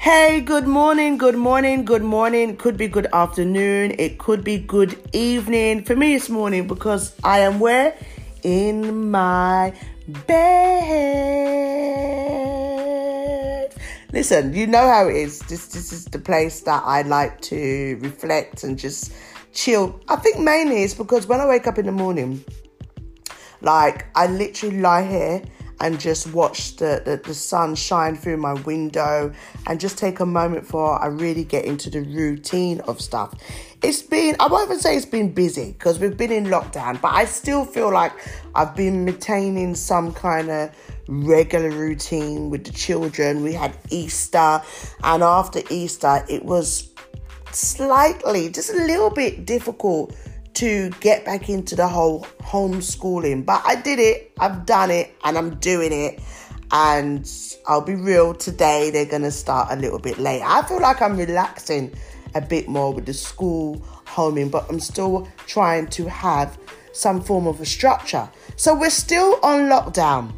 Hey, good morning, good morning, good morning. Could be good afternoon, it could be good evening. For me, it's morning because I am where? In my bed. Listen, you know how it is. This, this is the place that I like to reflect and just chill. I think mainly it's because when I wake up in the morning, like I literally lie here and just watch the, the, the, sun shine through my window and just take a moment for I really get into the routine of stuff. It's been, I won't even say it's been busy because we've been in lockdown, but I still feel like I've been maintaining some kind of regular routine with the children. We had Easter, and after Easter, it was slightly, just a little bit difficult to get back into the whole homeschooling. But I did it, I've done it, and I'm doing it. And I'll be real, today they're to start a little bit late. I feel like I'm relaxing a bit more with the school homing, but I'm still trying to have some form of a structure. So we're still on lockdown.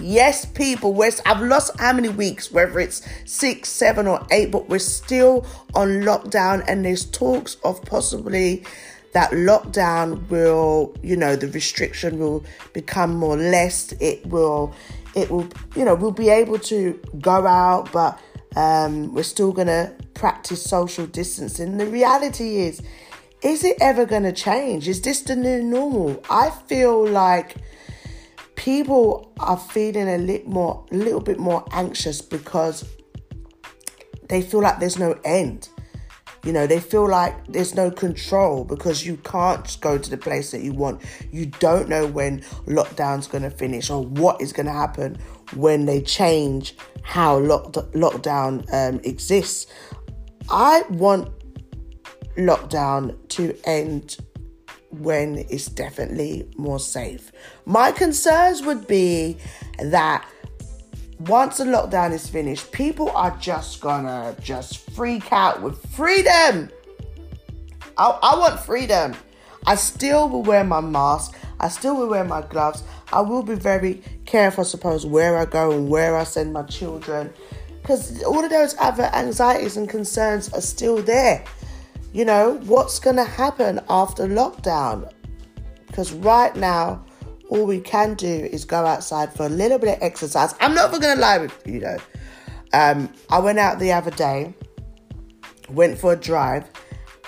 Yes, people, we're, I've lost how many weeks, whether it's six, seven, or eight, but we're still on lockdown, and there's talks of possibly that lockdown will, you know, the restriction will become more less. It will, it will, you know, we'll be able to go out, but um, we're still to practice social distancing. The reality is, is it ever to change? Is this the new normal? I feel like people are feeling a little more, a little bit more anxious because they feel like there's no end. You know, they feel like there's no control because you can't go to the place that you want. You don't know when lockdown's going to finish or what is going to happen when they change how lock- lockdown um, exists. I want lockdown to end when it's definitely more safe. My concerns would be that once the lockdown is finished, people are just gonna just freak out with freedom. I, I want freedom. I still will wear my mask. I still will wear my gloves. I will be very careful, I suppose, where I go and where I send my children. Because all of those other anxieties and concerns are still there. You know, what's going to happen after lockdown? Because right now, all we can do is go outside for a little bit of exercise. I'm not even to lie with you though. Um, I went out the other day, went for a drive,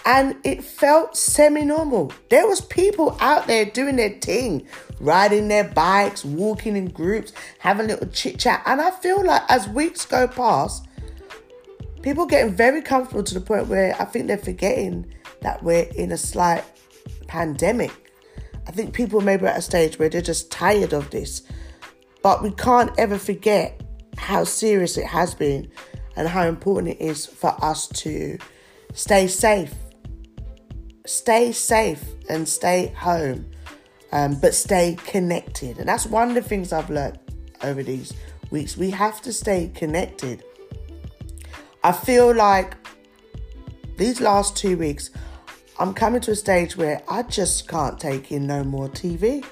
and it felt semi-normal. There was people out there doing their thing, riding their bikes, walking in groups, having a little chit chat. And I feel like as weeks go past, people getting very comfortable to the point where I think they're forgetting that we're in a slight pandemic. I think people maybe at a stage where they're just tired of this. But we can't ever forget how serious it has been and how important it is for us to stay safe. Stay safe and stay home, um, but stay connected. And that's one of the things I've learned over these weeks. We have to stay connected. I feel like these last two weeks, I'm coming to a stage where I just can't take in no more TV.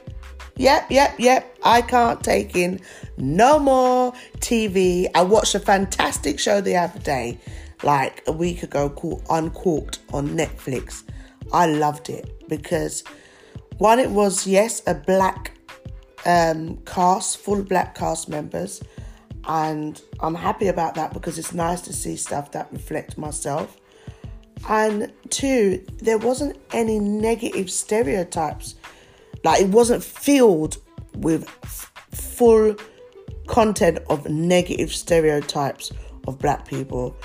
Yep, yep, yep. I can't take in no more TV. I watched a fantastic show the other day, like a week ago, called Uncorked on Netflix. I loved it because one, it was, yes, a black um, cast, full black cast members. And I'm happy about that because it's nice to see stuff that reflect myself. And two, there wasn't any negative stereotypes. Like it wasn't filled with f- full content of negative stereotypes of black people.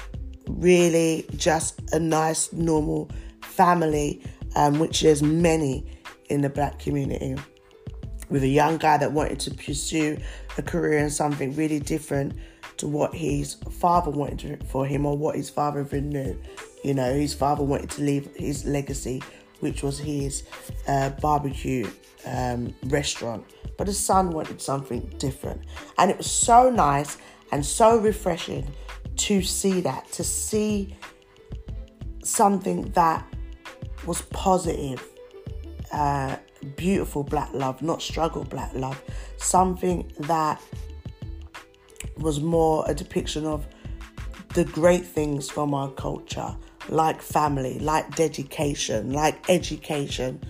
Really, just a nice, normal family, um, which there's many in the black community. With a young guy that wanted to pursue a career in something really different to what his father wanted for him or what his father even knew. You know, his father wanted to leave his legacy, which was his uh, barbecue um, restaurant, but his son wanted something different. And it was so nice and so refreshing to see that, to see something that was positive, uh, beautiful black love, not struggle black love, something that was more a depiction of the great things from our culture, like family, like dedication, like education,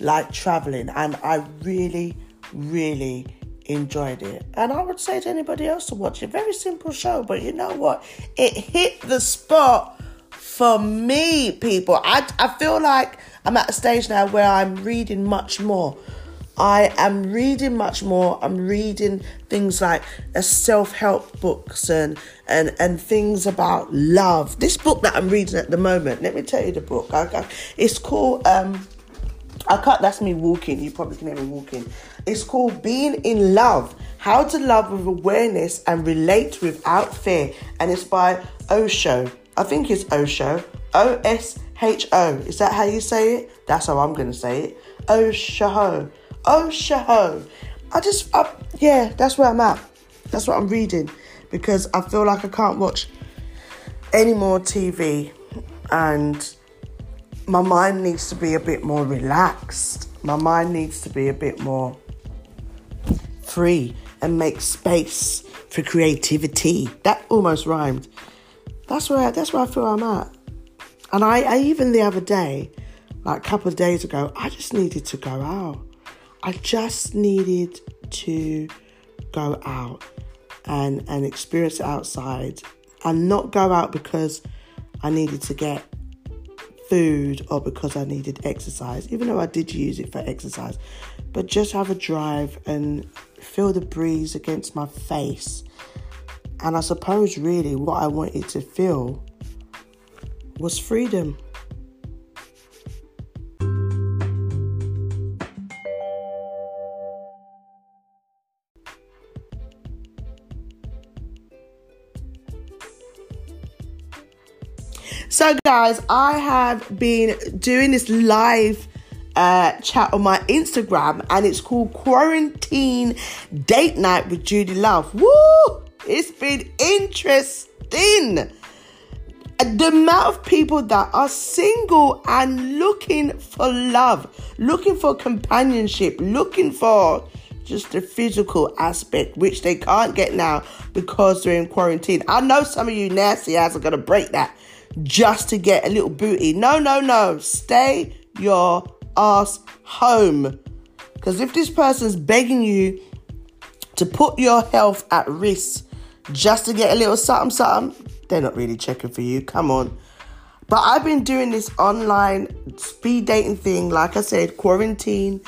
like traveling. And I really, really enjoyed it. And I would say to anybody else to watch it, very simple show, but you know what? It hit the spot for me, people. I, I feel like I'm at a stage now where I'm reading much more. I am reading much more. I'm reading things like self-help books and, and and things about love. This book that I'm reading at the moment, let me tell you the book. It's called um, I can't. That's me walking. You probably can hear me walking. It's called Being in Love: How to Love with Awareness and Relate Without Fear, and it's by Osho. I think it's Osho. O S H O. Is that how you say it? That's how I'm gonna say it. Osho. Oh, Osho. I just, I, yeah, that's where I'm at. That's what I'm reading because I feel like I can't watch any more TV and my mind needs to be a bit more relaxed. My mind needs to be a bit more free and make space for creativity. That almost rhymed. That's where that's where I feel I'm at. And I, I even the other day, like a couple of days ago, I just needed to go out. I just needed to go out and and experience it outside and not go out because I needed to get food or because I needed exercise, even though I did use it for exercise, but just have a drive and feel the breeze against my face. And I suppose really what I wanted to feel was freedom. So, guys, I have been doing this live uh, chat on my Instagram, and it's called Quarantine Date Night with Judy Love. Woo! It's been interesting. The amount of people that are single and looking for love, looking for companionship, looking for just the physical aspect, which they can't get now because they're in quarantine. I know some of you nasty ass are going to break that just to get a little booty. No, no, no. Stay your ass home. Because if this person's begging you to put your health at risk just to get a little something, something, they're not really checking for you. Come on. But I've been doing this online speed dating thing, like I said, quarantine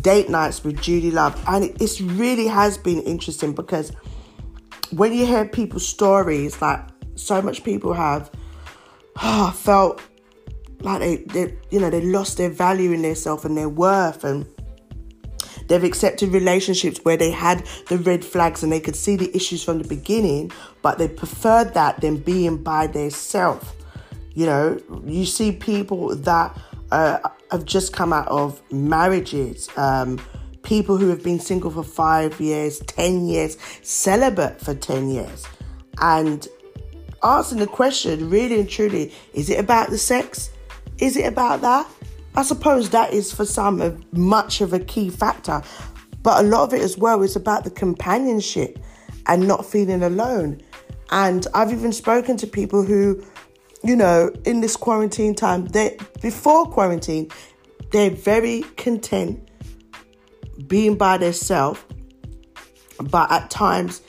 date nights with Judy Love. And it really has been interesting because when you hear people's stories, like so much people have oh, felt like they, they, you know, they lost their value in themselves and their worth, and they've accepted relationships where they had the red flags and they could see the issues from the beginning, but they preferred that than being by themselves. You know, you see people that uh, have just come out of marriages. Um, people who have been single for five years, 10 years, celibate for 10 years. And asking the question really and truly is it about the sex? Is it about that? I suppose that is for some a, much of a key factor, but a lot of it as well is about the companionship and not feeling alone. And I've even spoken to people who, you know, in this quarantine time, they before quarantine, they're very content being by themselves, but at times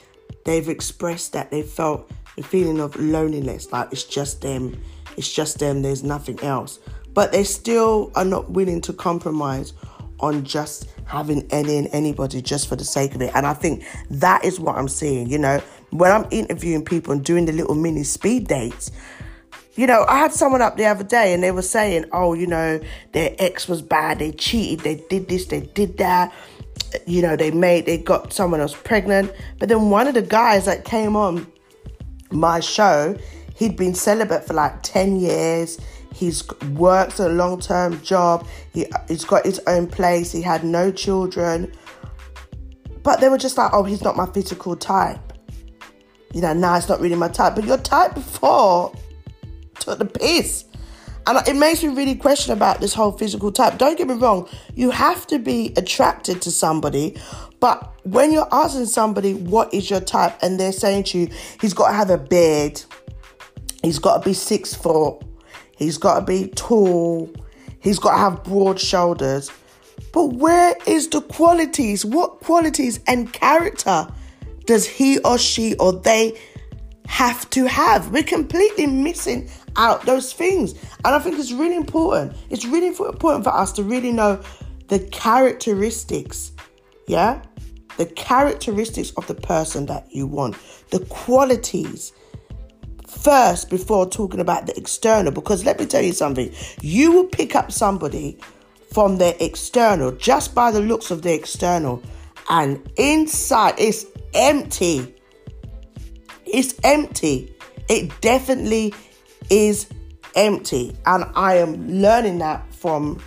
they've expressed that they felt the feeling of loneliness, like it's just them, it's just them, there's nothing else. But they still are not willing to compromise on just having any and anybody just for the sake of it. And I think that is what I'm seeing, you know, when I'm interviewing people and doing the little mini speed dates. You know, I had someone up the other day and they were saying, oh, you know, their ex was bad, they cheated, they did this, they did that. You know, they made, they got someone else pregnant. But then one of the guys that came on my show, he'd been celibate for like 10 years. He's worked a long term job. He, he's got his own place. He had no children. But they were just like, oh, he's not my physical type. You know, now nah, it's not really my type. But your type before took the piss. And it makes me really question about this whole physical type. Don't get me wrong, you have to be attracted to somebody, but when you're asking somebody what is your type and they're saying to you, he's got to have a beard, He's got to be six foot. He's got to be tall. He's got to have broad shoulders. But where is the qualities? What qualities and character does he or she or they have to have? We're completely missing out those things. And I think it's really important. It's really important for us to really know the characteristics, yeah? The characteristics of the person that you want, the qualities first before talking about the external. Because let me tell you something, you will pick up somebody from their external just by the looks of their external, and inside it's empty. It's empty. It definitely is empty. And I am learning that from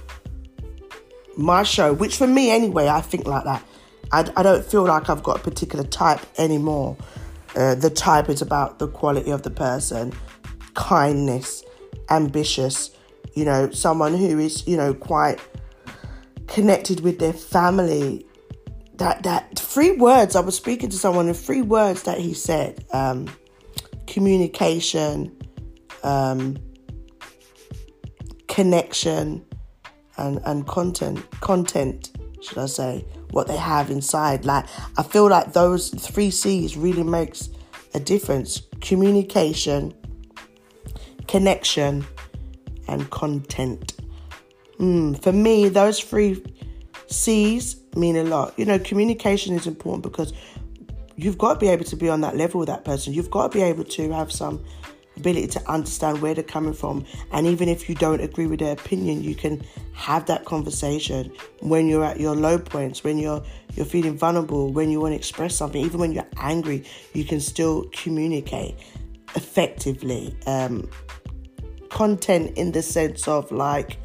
my show, which for me anyway, I think like that. I, I don't feel like I've got a particular type anymore. Uh, the type is about the quality of the person, kindness, ambitious, you know, someone who is, you know, quite connected with their family. That that three words I was speaking to someone, and three words that he said: um, communication, um, connection, and and content. Content, should I say? What they have inside. Like I feel like those three C's really makes a difference: communication, connection, and content. Mm, for me, those three C's mean a lot. You know, communication is important because you've got to be able to be on that level with that person. You've got to be able to have some ability to understand where they're coming from. And even if you don't agree with their opinion, you can have that conversation when you're at your low points, when you're you're feeling vulnerable, when you want to express something, even when you're angry, you can still communicate effectively. Um, content in the sense of like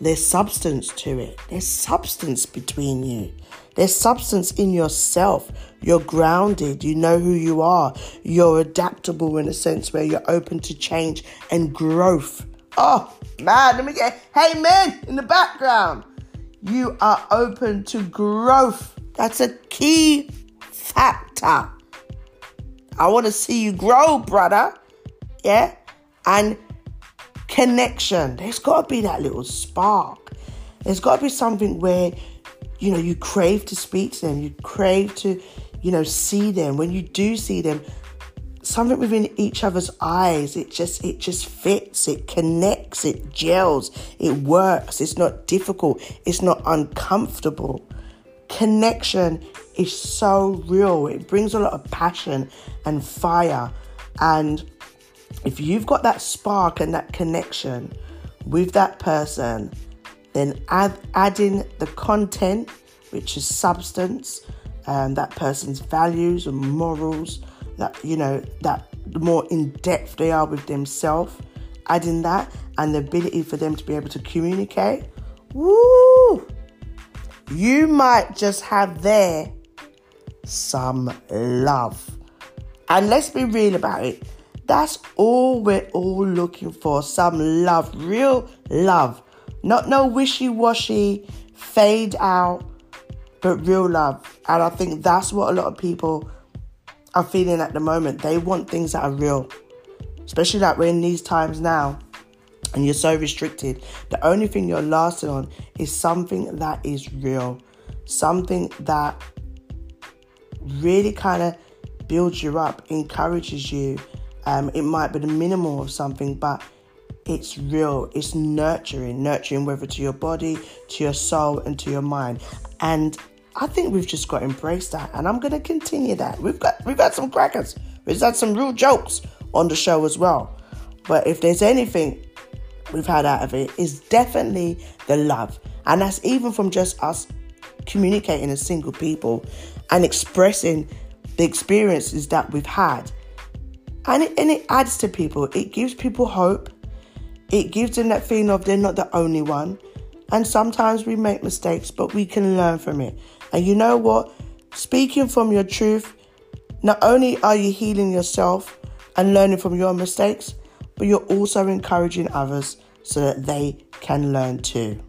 there's substance to it. There's substance between you. There's substance in yourself. You're grounded. You know who you are. You're adaptable in a sense where you're open to change and growth. Oh, man, let me get, hey, man, in the background. You are open to growth. That's a key factor. I want to see you grow, brother. Yeah? And connection. There's got to be that little spark. There's got to be something where, you know, you crave to speak to them. You crave to, you know, see them. When you do see them, something within each other's eyes, it just it just fits. It connects. It gels. It works. It's not difficult. It's not uncomfortable. Connection is so real. It brings a lot of passion and fire and if you've got that spark and that connection with that person, then add adding the content, which is substance, um, that person's values and morals, that you know, that the more in depth they are with themselves, adding that and the ability for them to be able to communicate, woo, you might just have there some love. And let's be real about it. That's all we're all looking for some love, real love. Not no wishy washy, fade out, but real love. And I think that's what a lot of people are feeling at the moment. They want things that are real, especially like we're in these times now and you're so restricted. The only thing you're lasting on is something that is real, something that really kind of builds you up, encourages you, um, it might be the minimal of something, but it's real. It's nurturing, nurturing whether to your body, to your soul, and to your mind. And I think we've just got to embrace that, and I'm going to continue that. We've got we've had some crackers, we've had some real jokes on the show as well. But if there's anything we've had out of it, is definitely the love, and that's even from just us communicating as single people and expressing the experiences that we've had and it, and it adds to people. It gives people hope. It gives them that feeling of they're not the only one. And sometimes we make mistakes, but we can learn from it. And you know what? Speaking from your truth, not only are you healing yourself and learning from your mistakes, but you're also encouraging others so that they can learn too.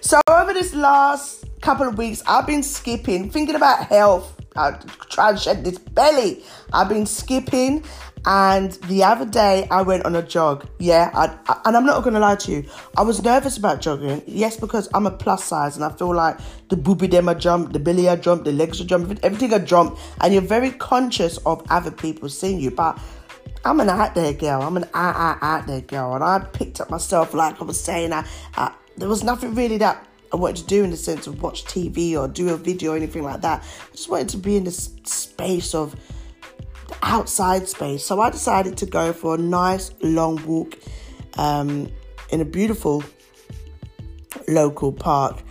So over this last couple of weeks, I've been skipping, thinking about health, I trying to shed this belly. I've been skipping, and the other day I went on a jog. Yeah, I, I, and I'm not to lie to you. I was nervous about jogging. Yes, because I'm a plus size, and I feel like the booby them I jump, the belly I jump, the legs I jump, everything I jump, and you're very conscious of other people seeing you. But I'm an out there girl. I'm an out, out, out there girl, and I picked up myself like I was saying. I, I there was nothing really that I wanted to do in the sense of watch TV or do a video or anything like that. I just wanted to be in this space of outside space. So I decided to go for a nice long walk um, in a beautiful local park.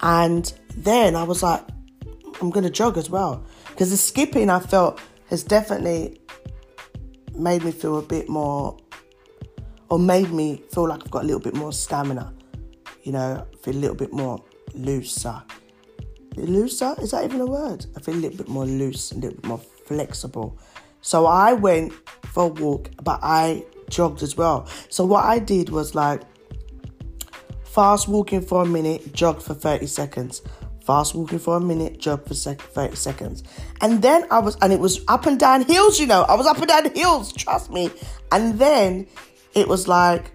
And then I was like, I'm going to jog as well. Because the skipping I felt has definitely made me feel a bit more, or made me feel like I've got a little bit more stamina you know, feel a little bit more looser. Looser? Is that even a word? I feel a little bit more loose, a little bit more flexible. So I went for a walk, but I jogged as well. So what I did was like fast walking for a minute, jog for 30 seconds. Fast walking for a minute, jog for 30 seconds. And then I was, and it was up and down hills, you know. I was up and down hills, trust me. And then it was like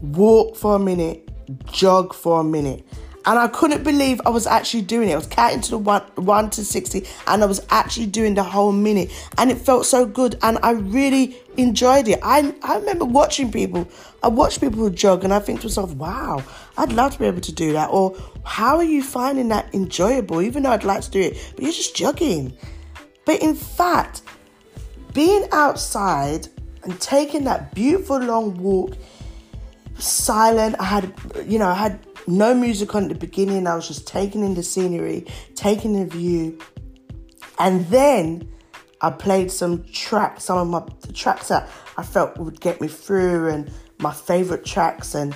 walk for a minute, jog for a minute. And I couldn't believe I was actually doing it. I was counting to the one, one to 60 and I was actually doing the whole minute. And it felt so good. And I really enjoyed it. I, I remember watching people, I watch people jog and I think to myself, wow, I'd love to be able to do that. Or how are you finding that enjoyable? Even though I'd like to do it, but you're just jogging. But in fact, being outside and taking that beautiful long walk silent. I had, you know, I had no music on at the beginning. I was just taking in the scenery, taking the view. And then I played some tracks, some of my tracks that I felt would get me through and my favorite tracks and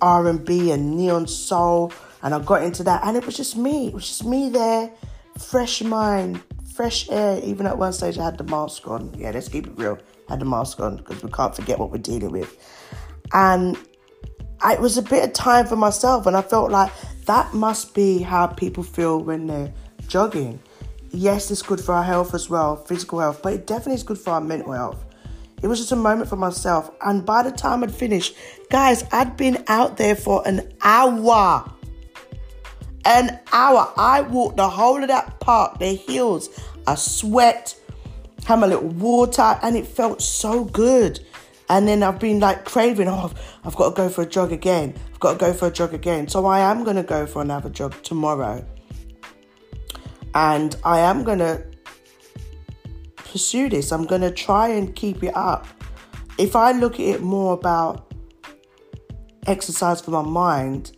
R&B and neo soul and I got into that and it was just me. It was just me there, fresh mind, fresh air. Even at one stage I had the mask on. Yeah, let's keep it real. I had the mask on because we can't forget what we're dealing with. And it was a bit of time for myself, and I felt like that must be how people feel when they're jogging. Yes, it's good for our health as well, physical health, but it definitely is good for our mental health. It was just a moment for myself, and by the time I'd finished, guys, I'd been out there for an hour. An hour. I walked the whole of that park, the hills. I sweat, had my little water, and it felt so good. And then I've been like craving, oh, I've got to go for a jog again. I've got to go for a jog again. So I am going to go for another jog tomorrow. And I am going to pursue this. I'm going to try and keep it up. If I look at it more about exercise for my mind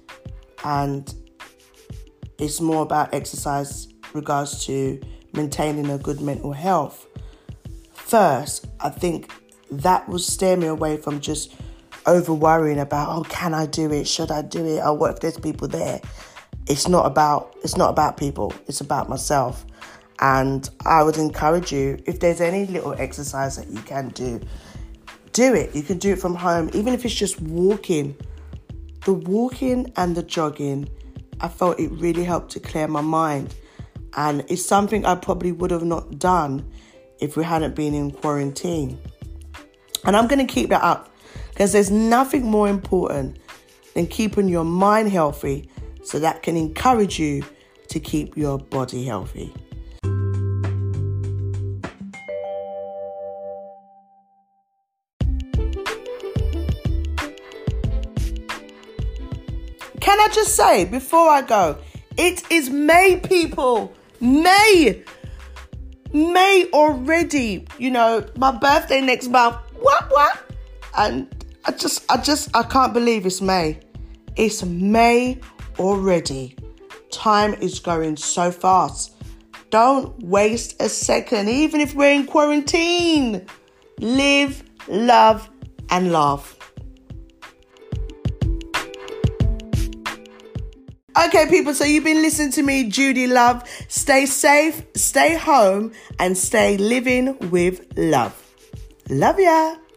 and it's more about exercise regards to maintaining a good mental health. First, I think that will steer me away from just over worrying about oh can I do it? Should I do it? Oh what if there's people there. It's not about it's not about people. It's about myself. And I would encourage you if there's any little exercise that you can do do it. You can do it from home. Even if it's just walking. The walking and the jogging I felt it really helped to clear my mind. And it's something I probably would have not done if we hadn't been in quarantine and I'm going to keep that up because there's nothing more important than keeping your mind healthy so that can encourage you to keep your body healthy. Can I just say before I go, it is May, people. May. May already. You know, my birthday next month what what? And I just I just I can't believe it's May. It's May already. Time is going so fast. Don't waste a second, even if we're in quarantine. Live, love, and laugh. Okay, people, so you've been listening to me, Judy Love. Stay safe, stay home, and stay living with love. Love ya.